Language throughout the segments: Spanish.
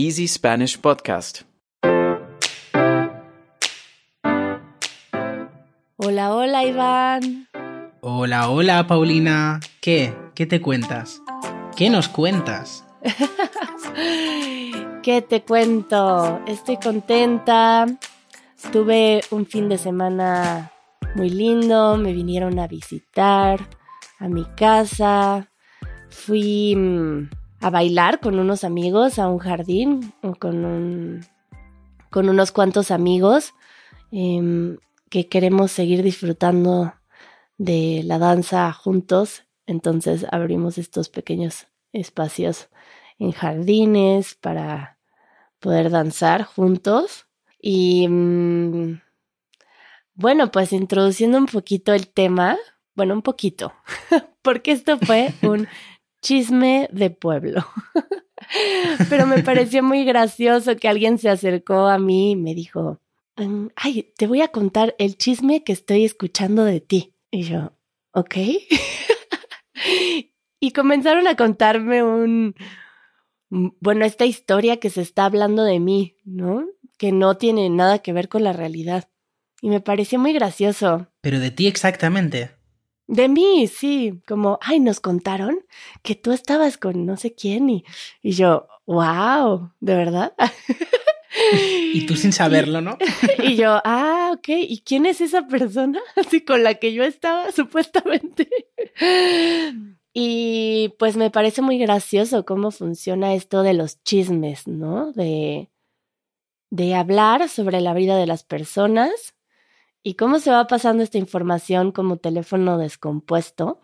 Easy Spanish Podcast. Hola, hola Iván. Hola, hola Paulina. ¿Qué? ¿Qué te cuentas? ¿Qué nos cuentas? ¿Qué te cuento? Estoy contenta. Tuve un fin de semana muy lindo. Me vinieron a visitar a mi casa. Fui mm, a bailar con unos amigos a un jardín con, un, con unos cuantos amigos em, que queremos seguir disfrutando de la danza juntos. Entonces abrimos estos pequeños espacios en jardines para poder danzar juntos. Y mm, bueno, pues introduciendo un poquito el tema, bueno, un poquito, porque esto fue un chisme de pueblo. Pero me pareció muy gracioso que alguien se acercó a mí y me dijo, ay, te voy a contar el chisme que estoy escuchando de ti. Y yo, ok. y comenzaron a contarme un, bueno, esta historia que se está hablando de mí, ¿no? Que no tiene nada que ver con la realidad. Y me pareció muy gracioso. Pero de ti exactamente. De mí, sí, como, ay, nos contaron que tú estabas con no sé quién y, y yo, wow, ¿de verdad? y tú sin saberlo, ¿no? y yo, ah, ok, ¿y quién es esa persona? Así con la que yo estaba, supuestamente. y pues me parece muy gracioso cómo funciona esto de los chismes, ¿no? De, de hablar sobre la vida de las personas ¿Y cómo se va pasando esta información como teléfono descompuesto?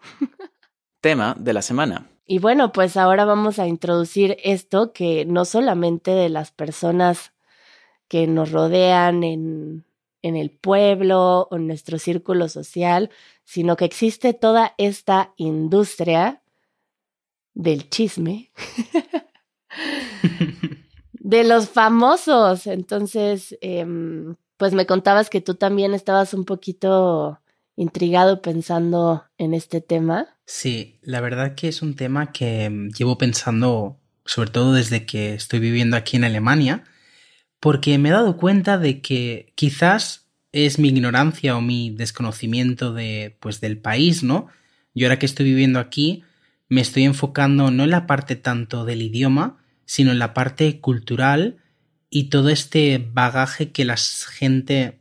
Tema de la semana. Y bueno, pues ahora vamos a introducir esto que no solamente de las personas que nos rodean en, en el pueblo o en nuestro círculo social, sino que existe toda esta industria del chisme de los famosos. Entonces, eh, pues me contabas que tú también estabas un poquito intrigado pensando en este tema. Sí, la verdad que es un tema que mm, llevo pensando sobre todo desde que estoy viviendo aquí en Alemania, porque me he dado cuenta de que quizás es mi ignorancia o mi desconocimiento de pues del país, ¿no? Yo ahora que estoy viviendo aquí me estoy enfocando no en la parte tanto del idioma, sino en la parte cultural y todo este bagaje que la gente,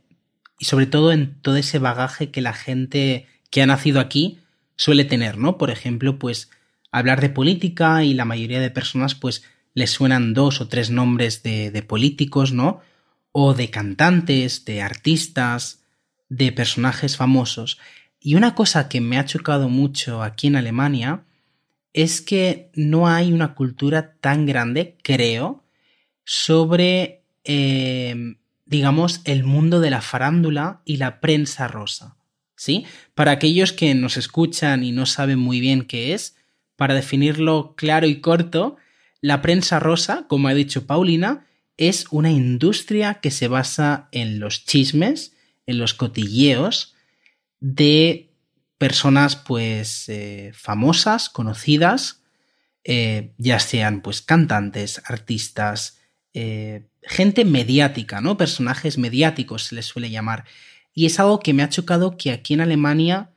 y sobre todo en todo ese bagaje que la gente que ha nacido aquí suele tener, ¿no? Por ejemplo, pues hablar de política y la mayoría de personas pues les suenan dos o tres nombres de, de políticos, ¿no? O de cantantes, de artistas, de personajes famosos. Y una cosa que me ha chocado mucho aquí en Alemania es que no hay una cultura tan grande, creo, sobre, eh, digamos, el mundo de la farándula y la prensa rosa. ¿Sí? Para aquellos que nos escuchan y no saben muy bien qué es, para definirlo claro y corto, la prensa rosa, como ha dicho Paulina, es una industria que se basa en los chismes, en los cotilleos de personas pues eh, famosas, conocidas, eh, ya sean pues cantantes, artistas, eh, gente mediática, ¿no? Personajes mediáticos se les suele llamar. Y es algo que me ha chocado que aquí en Alemania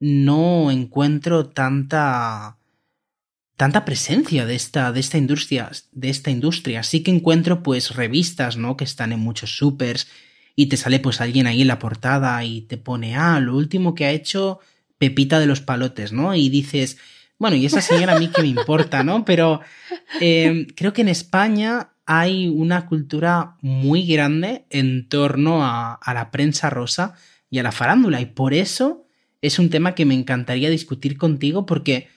no encuentro tanta tanta presencia de esta, de esta industria, de esta industria. Sí que encuentro pues revistas, ¿no? Que están en muchos supers y te sale pues alguien ahí en la portada y te pone, ah, lo último que ha hecho Pepita de los Palotes, ¿no? Y dices, bueno, y esa señora a mí que me importa, ¿no? Pero eh, creo que en España hay una cultura muy grande en torno a, la prensa rosa y a la farándula. Y por eso es un tema que me encantaría discutir contigo porque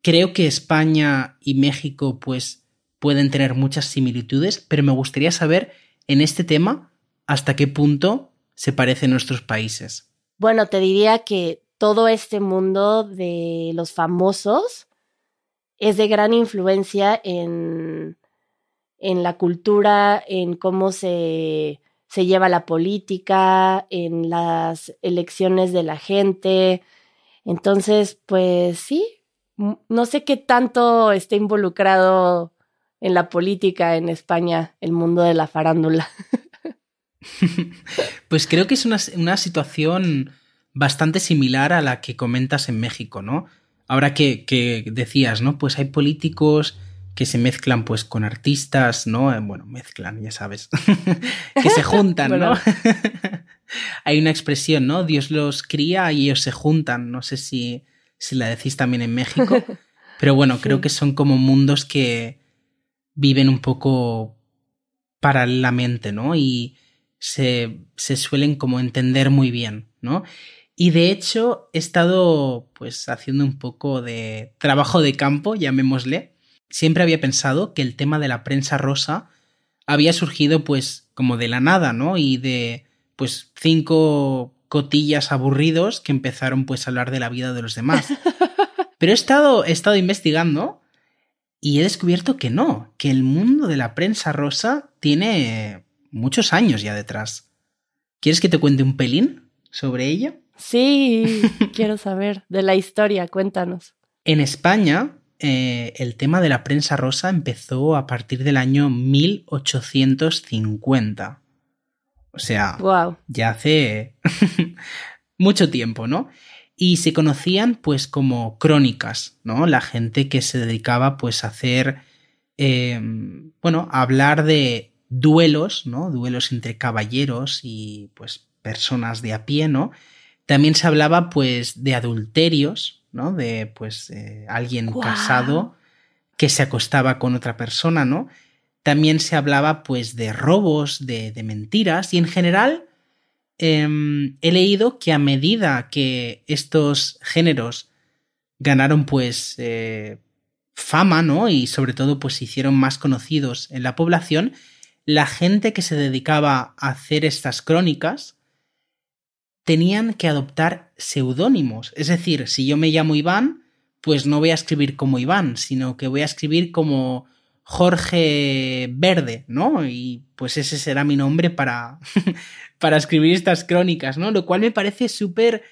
creo que España y México pues pueden tener muchas similitudes, pero me gustaría saber en este tema hasta qué punto se parecen nuestros países. Bueno, te diría que todo este mundo de los famosos es de gran influencia en en la cultura, en cómo se, se lleva la política, en las elecciones de la gente. Entonces, pues sí, no sé qué tanto esté involucrado en la política en España, el mundo de la farándula. pues creo que es una, una, situación bastante similar a la que comentas en México, ¿no? Ahora que, que, decías, ¿no? Pues hay políticos que se mezclan pues con artistas, ¿no? Eh, bueno, mezclan, ya sabes, que se juntan, ¿no? hay una expresión, ¿no? Dios los cría y ellos se juntan, no sé si, si la decís también en México, pero bueno, creo que son como mundos que viven un poco paralelamente, ¿no? Y se, se suelen como entender muy bien, ¿no? Y de hecho he estado pues haciendo un poco de trabajo de campo, llamémosle. Siempre había pensado que el tema de la prensa rosa había surgido pues como de la nada, ¿no? Y de pues cinco cotillas aburridos que empezaron pues a hablar de la vida de los demás. Pero he estado, he estado investigando y he descubierto que no, que el mundo de la prensa rosa tiene muchos años ya detrás. ¿Quieres que te cuente un pelín sobre ella? Sí, quiero saber de la historia, cuéntanos. En España, eh, el tema de la prensa rosa empezó a partir del año 1850. O sea, ya hace mucho tiempo, ¿no? Y se conocían pues como crónicas, ¿no? La gente que se dedicaba pues a hacer, em, bueno, a hablar de duelos, ¿no? Duelos entre caballeros y pues personas de a pie, ¿no? También se hablaba pues de adulterios, ¿no? De pues eh, alguien casado que se acostaba con otra persona, ¿no? También se hablaba pues de robos, de, mentiras y en general em, he leído que a medida que estos géneros ganaron pues eh, fama, ¿no? Y sobre todo pues se hicieron más conocidos en la población, la gente que se dedicaba a hacer estas crónicas tenían que adoptar seudónimos. Es decir, si yo me llamo Iván, pues no voy a escribir como Iván, sino que voy a escribir como Jorge Verde, ¿no? Y pues ese será mi nombre para, para escribir estas crónicas, ¿no? Lo cual me parece súper...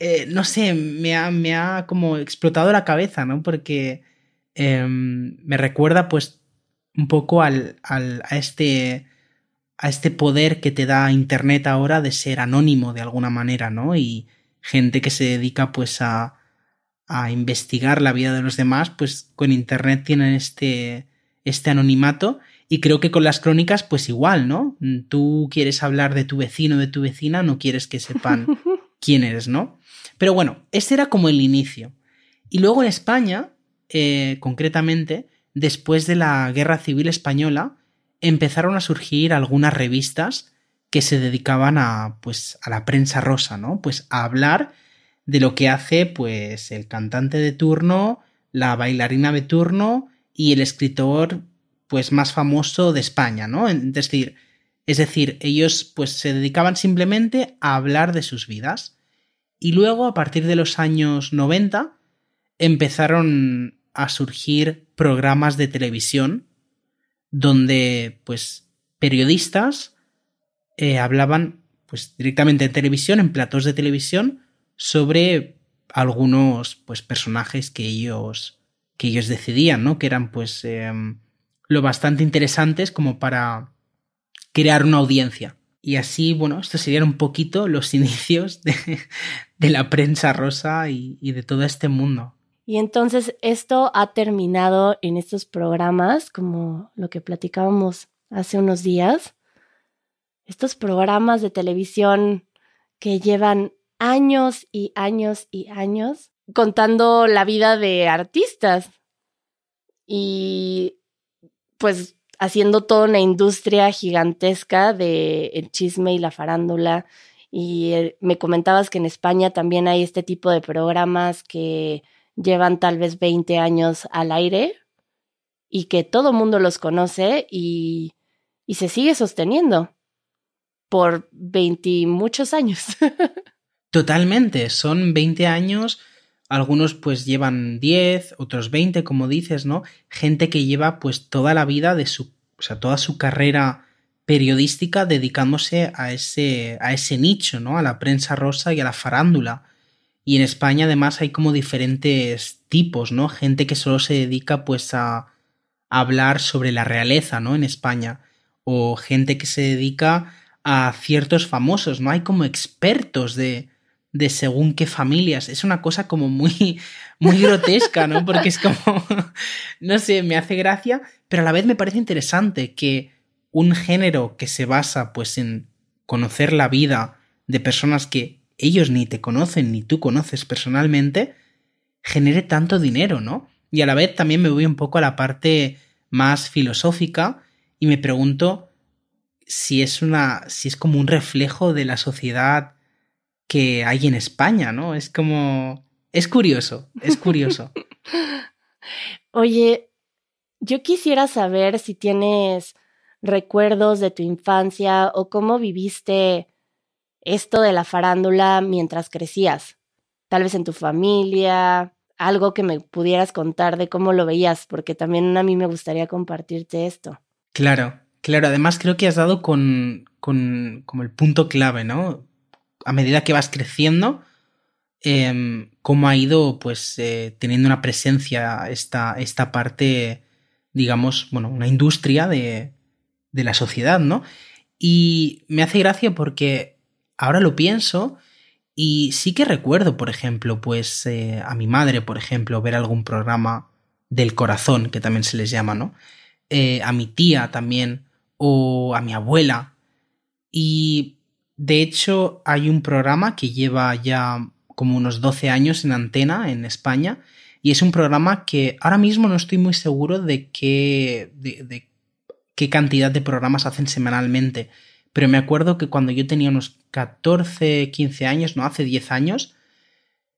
Eh, no sé, me ha, me ha, como explotado la cabeza, ¿no? Porque em, me recuerda pues un poco al, al, a, este, a este poder que te da Internet ahora de ser anónimo de alguna manera, ¿no? Y gente que se dedica pues a, a investigar la vida de los demás, pues con Internet tienen este, este anonimato y creo que con las crónicas pues igual, ¿no? Tú quieres hablar de tu vecino, de tu vecina, no quieres que sepan quién eres, ¿no? Pero bueno, ese era como el inicio. Y luego en España, eh, concretamente, después de la Guerra Civil Española, empezaron a surgir algunas revistas que se dedicaban a, pues, a la prensa rosa, ¿no? Pues a hablar de lo que hace pues el cantante de turno, la bailarina de turno y el escritor pues más famoso de España, ¿no? Es decir, es decir, ellos pues se dedicaban simplemente a hablar de sus vidas. Y luego, a partir de los años 90, empezaron a surgir programas de televisión donde pues periodistas eh, hablaban pues directamente en televisión, en platos de televisión, sobre algunos pues personajes que ellos que ellos decidían, ¿no? Que eran pues em, lo bastante interesantes como para crear una audiencia. Y así, bueno, estos serían un poquito los inicios de, de la prensa rosa y, y de todo este mundo. Y entonces esto ha terminado en estos programas, como lo que platicábamos hace unos días, estos programas de televisión que llevan años y años y años contando la vida de artistas y pues haciendo toda una industria gigantesca de el chisme y la farándula. Y eh, me comentabas que en España también hay este tipo de programas que llevan tal vez 20 años al aire y que todo mundo los conoce y, y se sigue sosteniendo por 20 muchos años. Totalmente, son 20 años, algunos pues llevan 10, otros 20, como dices, ¿no? Gente que lleva pues toda la vida de su, o sea, toda su carrera periodística dedicándose a ese, a ese nicho, ¿no? A la prensa rosa y a la farándula. Y en España además hay como diferentes tipos, ¿no? Gente que solo se dedica pues a, hablar sobre la realeza, ¿no? En España. O gente que se dedica a ciertos famosos, ¿no? Hay como expertos de, de según qué familias. Es una cosa como muy, muy grotesca, ¿no? Porque es como, no sé, me hace gracia, pero a la vez me parece interesante que un género que se basa pues en conocer la vida de personas que ellos ni te conocen ni tú conoces personalmente, genere tanto dinero, ¿no? Y a la vez también me voy un poco a la parte más filosófica y me pregunto si es una si es como un reflejo de la sociedad que hay en España, ¿no? Es como es curioso, es curioso. Oye, yo quisiera saber si tienes recuerdos de tu infancia o cómo viviste esto de la farándula mientras crecías. Tal vez en tu familia, algo que me pudieras contar de cómo lo veías, porque también a mí me gustaría compartirte esto. Claro, claro. Además creo que has dado con, con como el punto clave, ¿no? A medida que vas creciendo, eh, cómo ha ido pues eh, teniendo una presencia esta, esta parte, digamos, bueno, una industria de, de la sociedad, ¿no? Y me hace gracia porque ahora lo pienso y sí que recuerdo, por ejemplo, pues eh, a mi madre, por ejemplo, ver algún programa del corazón, que también se les llama, ¿no? Eh, a mi tía también, o a mi abuela. Y de hecho hay un programa que lleva ya como unos 12 años en antena en España y es un programa que ahora mismo no estoy muy seguro de qué, de, de qué cantidad de programas hacen semanalmente, pero me acuerdo que cuando yo tenía unos 14, 15 años, no, hace 10 años,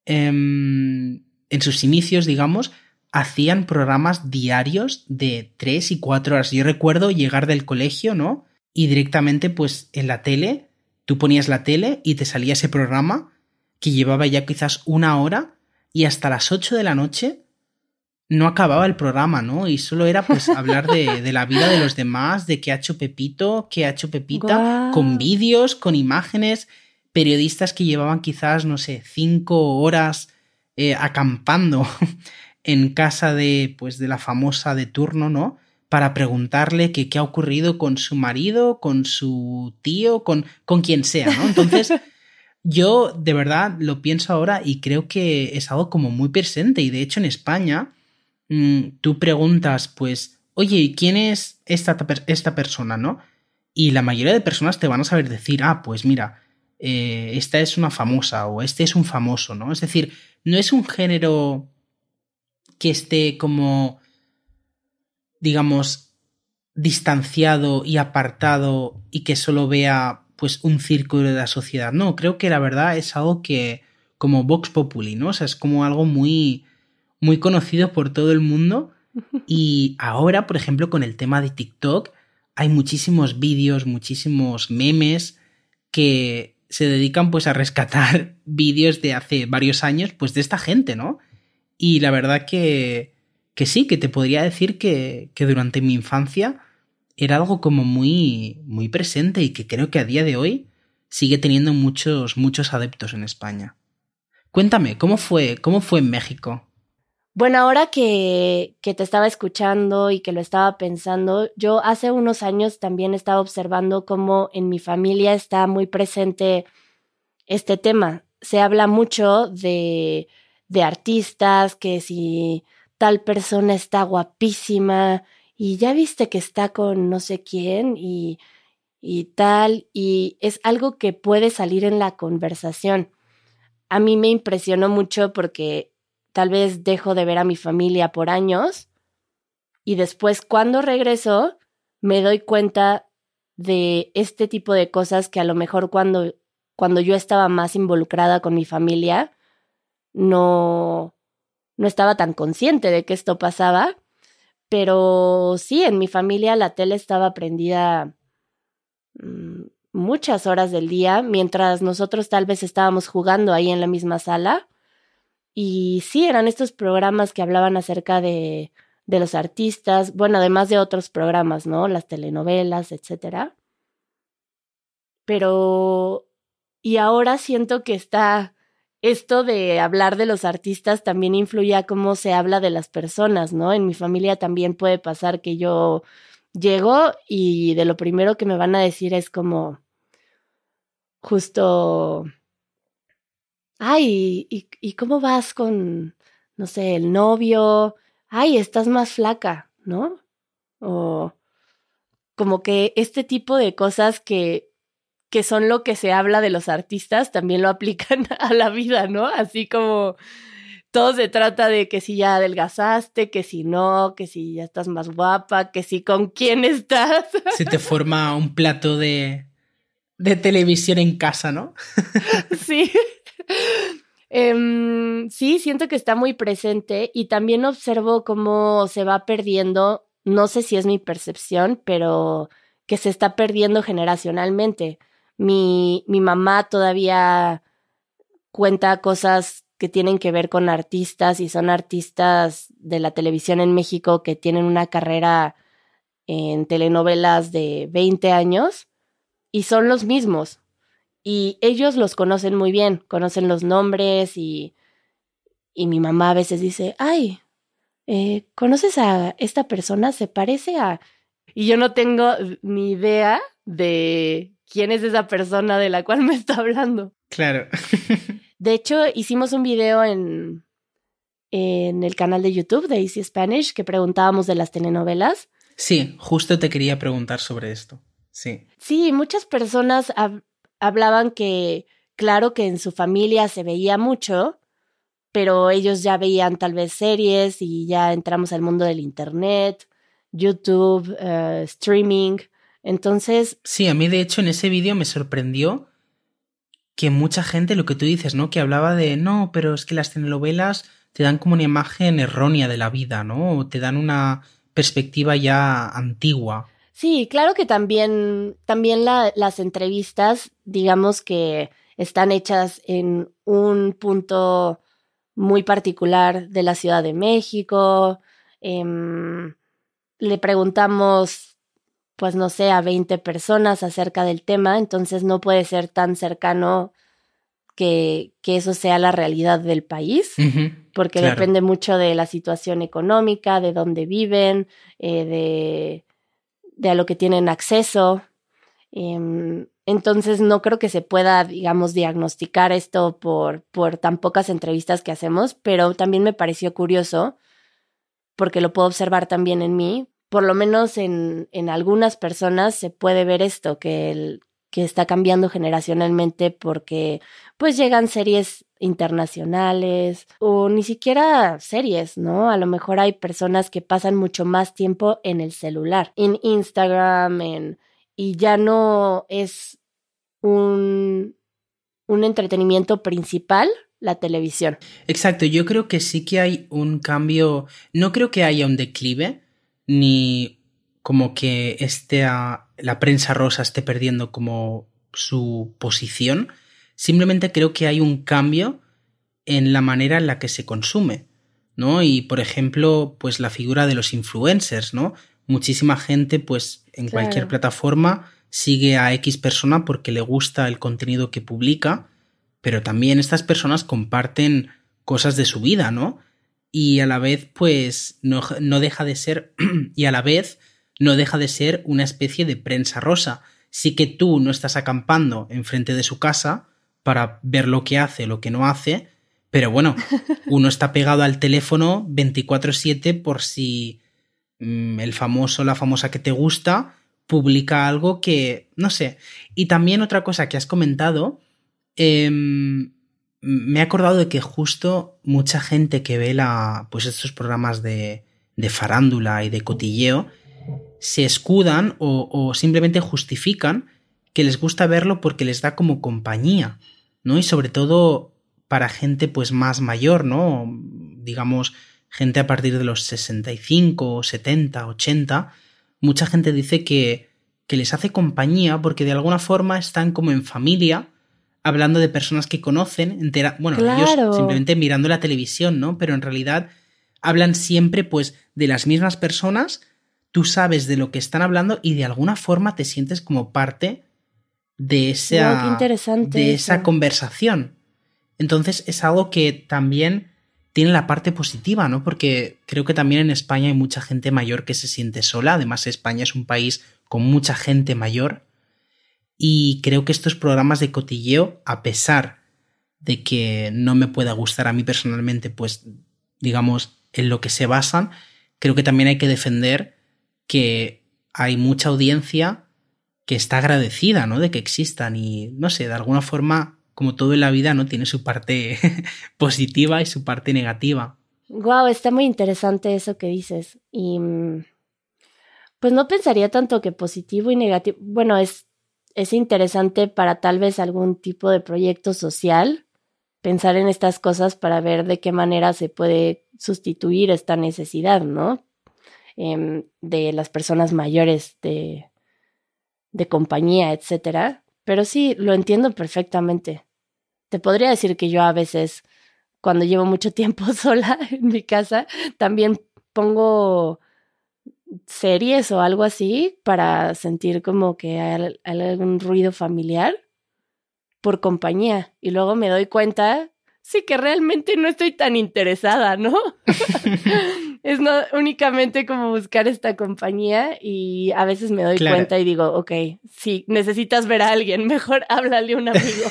em, en sus inicios, digamos, hacían programas diarios de 3 y 4 horas. Yo recuerdo llegar del colegio, ¿no? Y directamente, pues en la tele, tú ponías la tele y te salía ese programa que llevaba ya quizás una hora y hasta las 8 de la noche no acababa el programa, ¿no? Y solo era pues hablar de, de, la vida de los demás, de qué ha hecho Pepito, qué ha hecho Pepita, wow. con vídeos, con imágenes, periodistas que llevaban quizás, no sé, cinco horas eh, acampando en casa de, pues, de la famosa de turno, ¿no? Para preguntarle que qué ha ocurrido con su marido, con su tío, con, con quien sea, ¿no? Entonces, yo de verdad lo pienso ahora y creo que es algo como muy presente. Y de hecho, en España, tú preguntas, pues, oye, ¿quién es esta, esta persona, no? Y la mayoría de personas te van a saber decir, ah, pues mira, eh, esta es una famosa o este es un famoso, ¿no? Es decir, no es un género que esté como, digamos, distanciado y apartado y que solo vea pues un círculo de la sociedad. No, creo que la verdad es algo que como Vox Populi, ¿no? O sea, es como algo muy muy conocido por todo el mundo y ahora, por ejemplo, con el tema de TikTok hay muchísimos vídeos, muchísimos memes que se dedican pues a rescatar vídeos de hace varios años pues de esta gente, ¿no? Y la verdad que que sí, que te podría decir que, que durante mi infancia era algo como muy, muy presente y que creo que a día de hoy sigue teniendo muchos, muchos adeptos en España. Cuéntame, ¿cómo fue, cómo fue en México? Bueno, ahora que, que te estaba escuchando y que lo estaba pensando, yo hace unos años también estaba observando cómo en mi familia está muy presente este tema. Se habla mucho de, de artistas, que si tal persona está guapísima, y ya viste que está con no sé quién y, y tal, y es algo que puede salir en la conversación. A mí me impresionó mucho porque tal vez dejo de ver a mi familia por años y después cuando regreso me doy cuenta de este tipo de cosas que a lo mejor cuando, cuando yo estaba más involucrada con mi familia no, no estaba tan consciente de que esto pasaba pero sí, en mi familia la tele estaba prendida mmm, muchas horas del día, mientras nosotros tal vez estábamos jugando ahí en la misma sala. Y sí, eran estos programas que hablaban acerca de, de los artistas, bueno, además de otros programas, ¿no? Las telenovelas, etcétera. Pero. Y ahora siento que está esto de hablar de los artistas también influye a cómo se habla de las personas, ¿no? En mi familia también puede pasar que yo llego y de lo primero que me van a decir es como justo, ay, ¿y, y cómo vas con, no sé, el novio? Ay, estás más flaca, ¿no? O como que este tipo de cosas que que son lo que se habla de los artistas, también lo aplican a la vida, ¿no? Así como todo se trata de que si ya adelgazaste, que si no, que si ya estás más guapa, que si con quién estás. Se te forma un plato de, de televisión en casa, ¿no? sí. Em, sí, siento que está muy presente y también observo cómo se va perdiendo, no sé si es mi percepción, pero que se está perdiendo generacionalmente. Mi, mi mamá todavía cuenta cosas que tienen que ver con artistas y son artistas de la televisión en México que tienen una carrera en telenovelas de 20 años y son los mismos. Y ellos los conocen muy bien, conocen los nombres y, y mi mamá a veces dice, ay, eh, ¿conoces a esta persona? ¿Se parece a...? Y yo no tengo ni idea de quién es esa persona de la cual me está hablando. Claro. de hecho, hicimos un video en, en el canal de YouTube de Easy Spanish que preguntábamos de las telenovelas. Sí, justo te quería preguntar sobre esto. Sí. Sí, muchas personas hablaban que, claro que en su familia se veía mucho, pero ellos ya veían tal vez series y ya entramos al mundo del Internet, YouTube, eh, streaming. Entonces... Sí, a mí de hecho en ese vídeo me sorprendió que mucha gente, lo que tú dices, ¿no? Que hablaba de, no, pero es que las telenovelas te dan como una imagen errónea de la vida, ¿no? O te dan una perspectiva ya antigua. Sí, claro que también, también las entrevistas, digamos que están hechas en un punto muy particular de la Ciudad de México. Em, le preguntamos pues no sé, a 20 personas acerca del tema, entonces no puede ser tan cercano que, que eso sea la realidad del país, porque depende mucho de la situación económica, de dónde viven, eh, de, de, a lo que tienen acceso. Em, entonces no creo que se pueda, digamos, diagnosticar esto por, por tan pocas entrevistas que hacemos, pero también me pareció curioso, porque lo puedo observar también en mí, por lo menos en, en algunas personas se puede ver esto, que, el, que está cambiando generacionalmente porque pues llegan series internacionales o ni siquiera series, ¿no? A lo mejor hay personas que pasan mucho más tiempo en el celular, en Instagram, en, y ya no es un, un entretenimiento principal la televisión. Exacto, yo creo que sí que hay un cambio, no creo que haya un declive, ni como que esté la prensa rosa esté perdiendo como su posición. Simplemente creo que hay un cambio en la manera en la que se consume, ¿no? Y por ejemplo, pues la figura de los influencers, ¿no? Muchísima gente, pues en cualquier plataforma sigue a X persona porque le gusta el contenido que publica, pero también estas personas comparten cosas de su vida, ¿no? y a la vez pues no, no deja de ser y a la vez no deja de ser una especie de prensa rosa. Sí que tú no estás acampando enfrente de su casa para ver lo que hace, lo que no hace, pero bueno, uno está pegado al teléfono 24/7 por si mm, el famoso, la famosa que te gusta, publica algo que, no sé. Y también otra cosa que has comentado, eh, me he acordado de que justo mucha gente que ve la, pues estos programas de, de farándula y de cotilleo se escudan o, o, simplemente justifican que les gusta verlo porque les da como compañía, ¿no? Y sobre todo para gente pues más mayor, ¿no? Digamos, gente a partir de los 65, 70, 80, mucha gente dice que, que les hace compañía porque de alguna forma están como en familia hablando de personas que conocen, entera, bueno, ellos simplemente mirando la televisión, ¿no? Pero en realidad hablan siempre pues de las mismas personas, tú sabes de lo que están hablando y de alguna forma te sientes como parte de esa, de esa conversación. Entonces es algo que también tiene la parte positiva, ¿no? Porque creo que también en España hay mucha gente mayor que se siente sola. Además, España es un país con mucha gente mayor. Y creo que estos programas de cotilleo, a pesar de que no me pueda gustar a mí personalmente, pues digamos, en lo que se basan, creo que también hay que defender que hay mucha audiencia que está agradecida, ¿no? De que existan y, no sé, de alguna forma, como todo en la vida, ¿no? Tiene su parte positiva y su parte negativa. Wow, está muy interesante eso que dices. Y mm, pues no pensaría tanto que positivo y negativo. Bueno, es, es interesante para tal vez algún tipo de proyecto social pensar en estas cosas para ver de qué manera se puede sustituir esta necesidad, ¿no? Em, de las personas mayores de, de compañía, etcétera. Pero sí, lo entiendo perfectamente. Te podría decir que yo a veces, cuando llevo mucho tiempo sola en mi casa, también pongo series o algo así para sentir como que hay algún ruido familiar por compañía. Y luego me doy cuenta, sí que realmente no estoy tan interesada, ¿no? es no únicamente como buscar esta compañía y a veces me doy cuenta y digo, ok, si necesitas ver a alguien, mejor háblale a un amigo.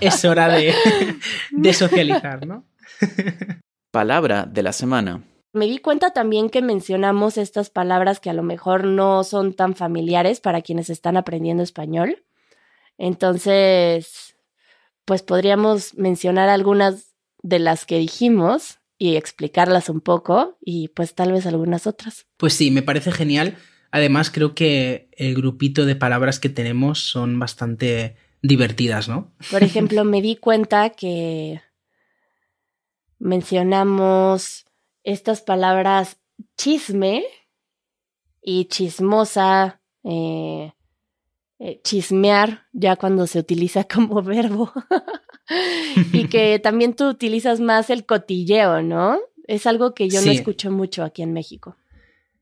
es hora de, de socializar, ¿no? Palabra de la semana. Me di cuenta también que mencionamos estas palabras que a lo mejor no son tan familiares para quienes están aprendiendo español. Entonces, pues podríamos mencionar algunas de las que dijimos y explicarlas un poco y pues tal vez algunas otras. Pues sí, me parece genial. Además, creo que el grupito de palabras que tenemos son bastante divertidas, ¿no? Por ejemplo, me di cuenta que mencionamos estas palabras chisme y chismosa, eh, eh, chismear ya cuando se utiliza como verbo y que también tú utilizas más el cotilleo, ¿no? Es algo que yo no escucho mucho aquí en México.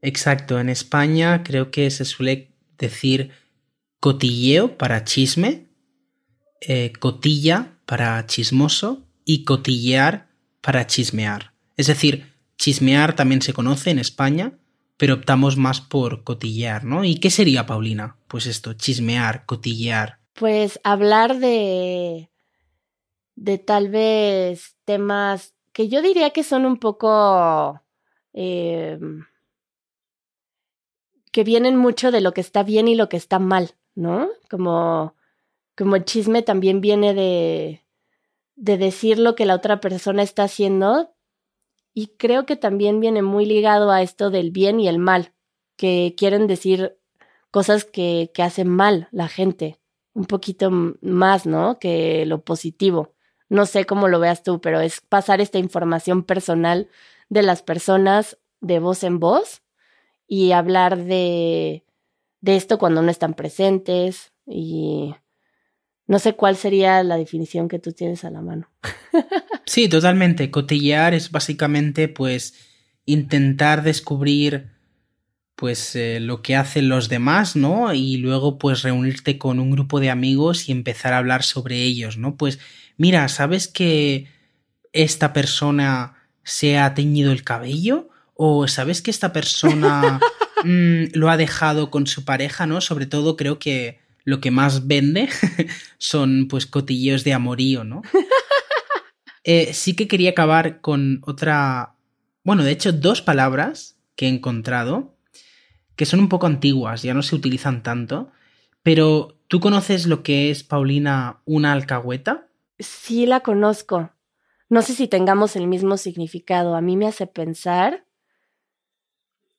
Exacto, en España creo que se suele decir cotilleo para chisme, eh, cotilla para chismoso y cotillear para chismear. Es decir, chismear también se conoce en España pero optamos más por cotillear, ¿no? ¿Y qué sería, Paulina? Pues esto, chismear, cotillear. Pues hablar de. De tal vez temas que yo diría que son un poco. Em, que vienen mucho de lo que está bien y lo que está mal, ¿no? Como. como el chisme también viene de. de decir lo que la otra persona está haciendo, y creo que también viene muy ligado a esto del bien y el mal, que quieren decir cosas que, que hacen mal la gente, un poquito más, ¿no? Que lo positivo. No sé cómo lo veas tú, pero es pasar esta información personal de las personas de voz en voz y hablar de, de esto cuando no están presentes y no sé cuál sería la definición que tú tienes a la mano. sí, totalmente. Cotillear es básicamente pues intentar descubrir pues eh, lo que hacen los demás, ¿no? Y luego pues reunirte con un grupo de amigos y empezar a hablar sobre ellos, ¿no? Pues mira, ¿sabes que esta persona se ha teñido el cabello? ¿O sabes que esta persona mm, lo ha dejado con su pareja, ¿no? Sobre todo creo que lo que más vende son pues cotilleos de amorío, ¿no? Eh, sí que quería acabar con otra, bueno, de hecho dos palabras que he encontrado que son un poco antiguas, ya no se utilizan tanto, pero ¿tú conoces lo que es, Paulina, una alcahueta? Sí, la conozco. No sé si tengamos el mismo significado. A mí me hace pensar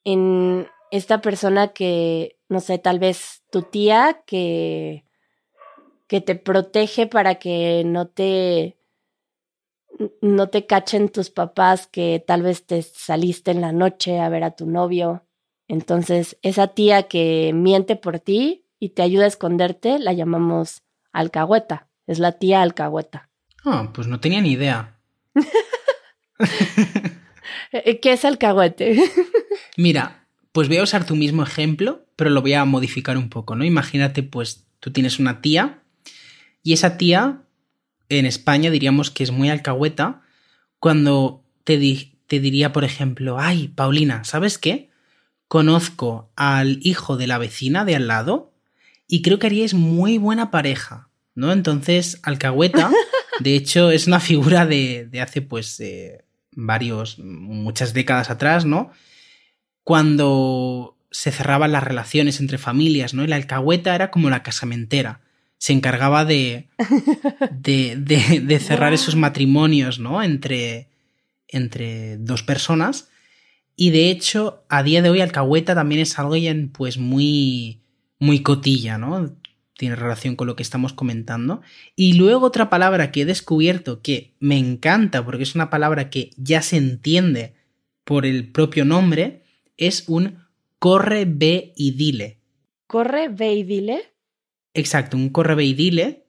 en esta persona que, no sé, tal vez tu tía que, que te protege para que no te, no te cachen tus papás que tal vez te saliste en la noche a ver a tu novio. Entonces, esa tía que miente por ti y te ayuda a esconderte, la llamamos alcahueta. Es la tía alcahueta. Ah, pues no tenía ni idea. ¿Qué es alcahuete? Mira, pues voy a usar tu mismo ejemplo, pero lo voy a modificar un poco, ¿no? Imagínate, pues tú tienes una tía y esa tía en España diríamos que es muy alcahueta cuando te, te diría, por ejemplo, ay, Paulina, ¿sabes qué? Conozco al hijo de la vecina de al lado y creo que haríais muy buena pareja, ¿no? Entonces, alcahueta, de hecho, es una figura de, de hace pues eh, varios, muchas décadas atrás, ¿no? Cuando se cerraban las relaciones entre familias, ¿no? Y la alcahueta era como la casamentera. Se encargaba de, de, de, cerrar esos matrimonios, ¿no? Entre, entre dos personas. Y de hecho, a día de hoy, alcahueta también es algo pues muy, muy cotilla, ¿no? Tiene relación con lo que estamos comentando. Y luego otra palabra que he descubierto que me encanta porque es una palabra que ya se entiende por el propio nombre, es un corre, ve y dile. ¿Corre, ve y dile? Exacto, un corre, ve y dile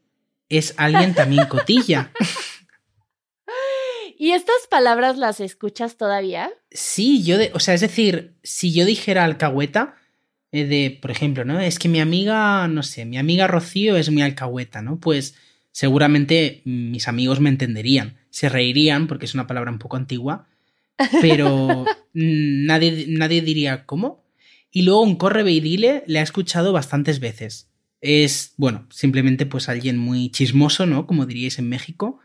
es alguien también cotilla. ¿Y estas palabras las escuchas todavía? Sí, yo, de, o sea, es decir, si yo dijera alcahueta, de, por ejemplo, ¿no? Es que mi amiga, no sé, mi amiga Rocío es muy alcahueta, ¿no? Pues seguramente mis amigos me entenderían, se reirían porque es una palabra un poco antigua, pero nadie, nadie diría, ¿cómo? Y luego un corre y dile le ha escuchado bastantes veces. Es, bueno, simplemente pues alguien muy chismoso, ¿no? Como diríais en México.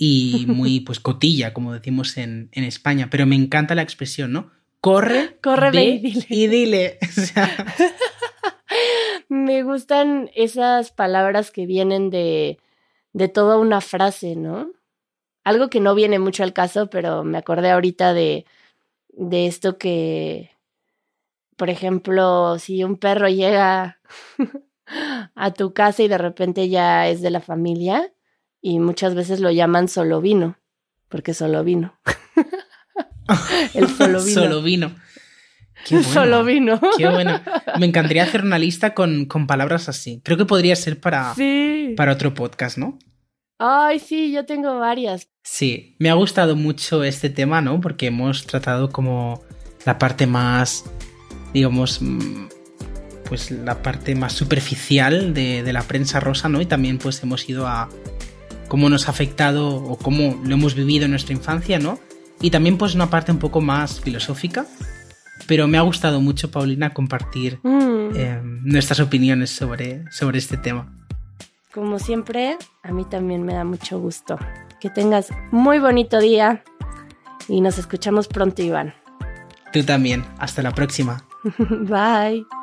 Y muy, pues, cotilla, como decimos en, en España. Pero me encanta la expresión, ¿no? Corre, corre ve y dile. Y dile. me gustan esas palabras que vienen de, de toda una frase, ¿no? Algo que no viene mucho al caso, pero me acordé ahorita de, de esto que, por ejemplo, si un perro llega a tu casa y de repente ya es de la familia y muchas veces lo llaman solo vino, porque solo vino. El solo vino. solo vino. Qué Solo vino. Qué bueno. Me encantaría hacer una lista con, con palabras así. Creo que podría ser para, para otro podcast, ¿no? Ay, sí, yo tengo varias. Sí, me ha gustado mucho este tema, ¿no? Porque hemos tratado como la parte más digamos, mm, pues la parte más superficial de, la prensa rosa, ¿no? Y también pues hemos ido a cómo nos ha afectado o cómo lo hemos vivido en nuestra infancia, ¿no? Y también pues una parte un poco más filosófica. Pero me ha gustado mucho, Paulina, compartir mm. em, nuestras opiniones sobre, sobre este tema. Como siempre, a mí también me da mucho gusto. Que tengas muy bonito día y nos escuchamos pronto, Iván. Tú también. Hasta la próxima. Bye.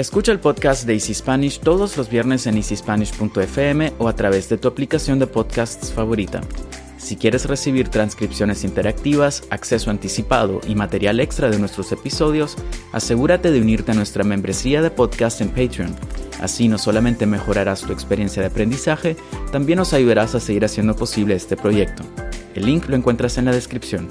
Escucha el podcast de Easy Spanish todos los viernes en easyspanish.fm o a través de tu aplicación de podcasts favorita. Si quieres recibir transcripciones interactivas, acceso anticipado y material extra de nuestros episodios, asegúrate de unirte a nuestra membresía de podcast en Patreon. Así no solamente mejorarás tu experiencia de aprendizaje, también nos ayudarás a seguir haciendo posible este proyecto. El link lo encuentras en la descripción.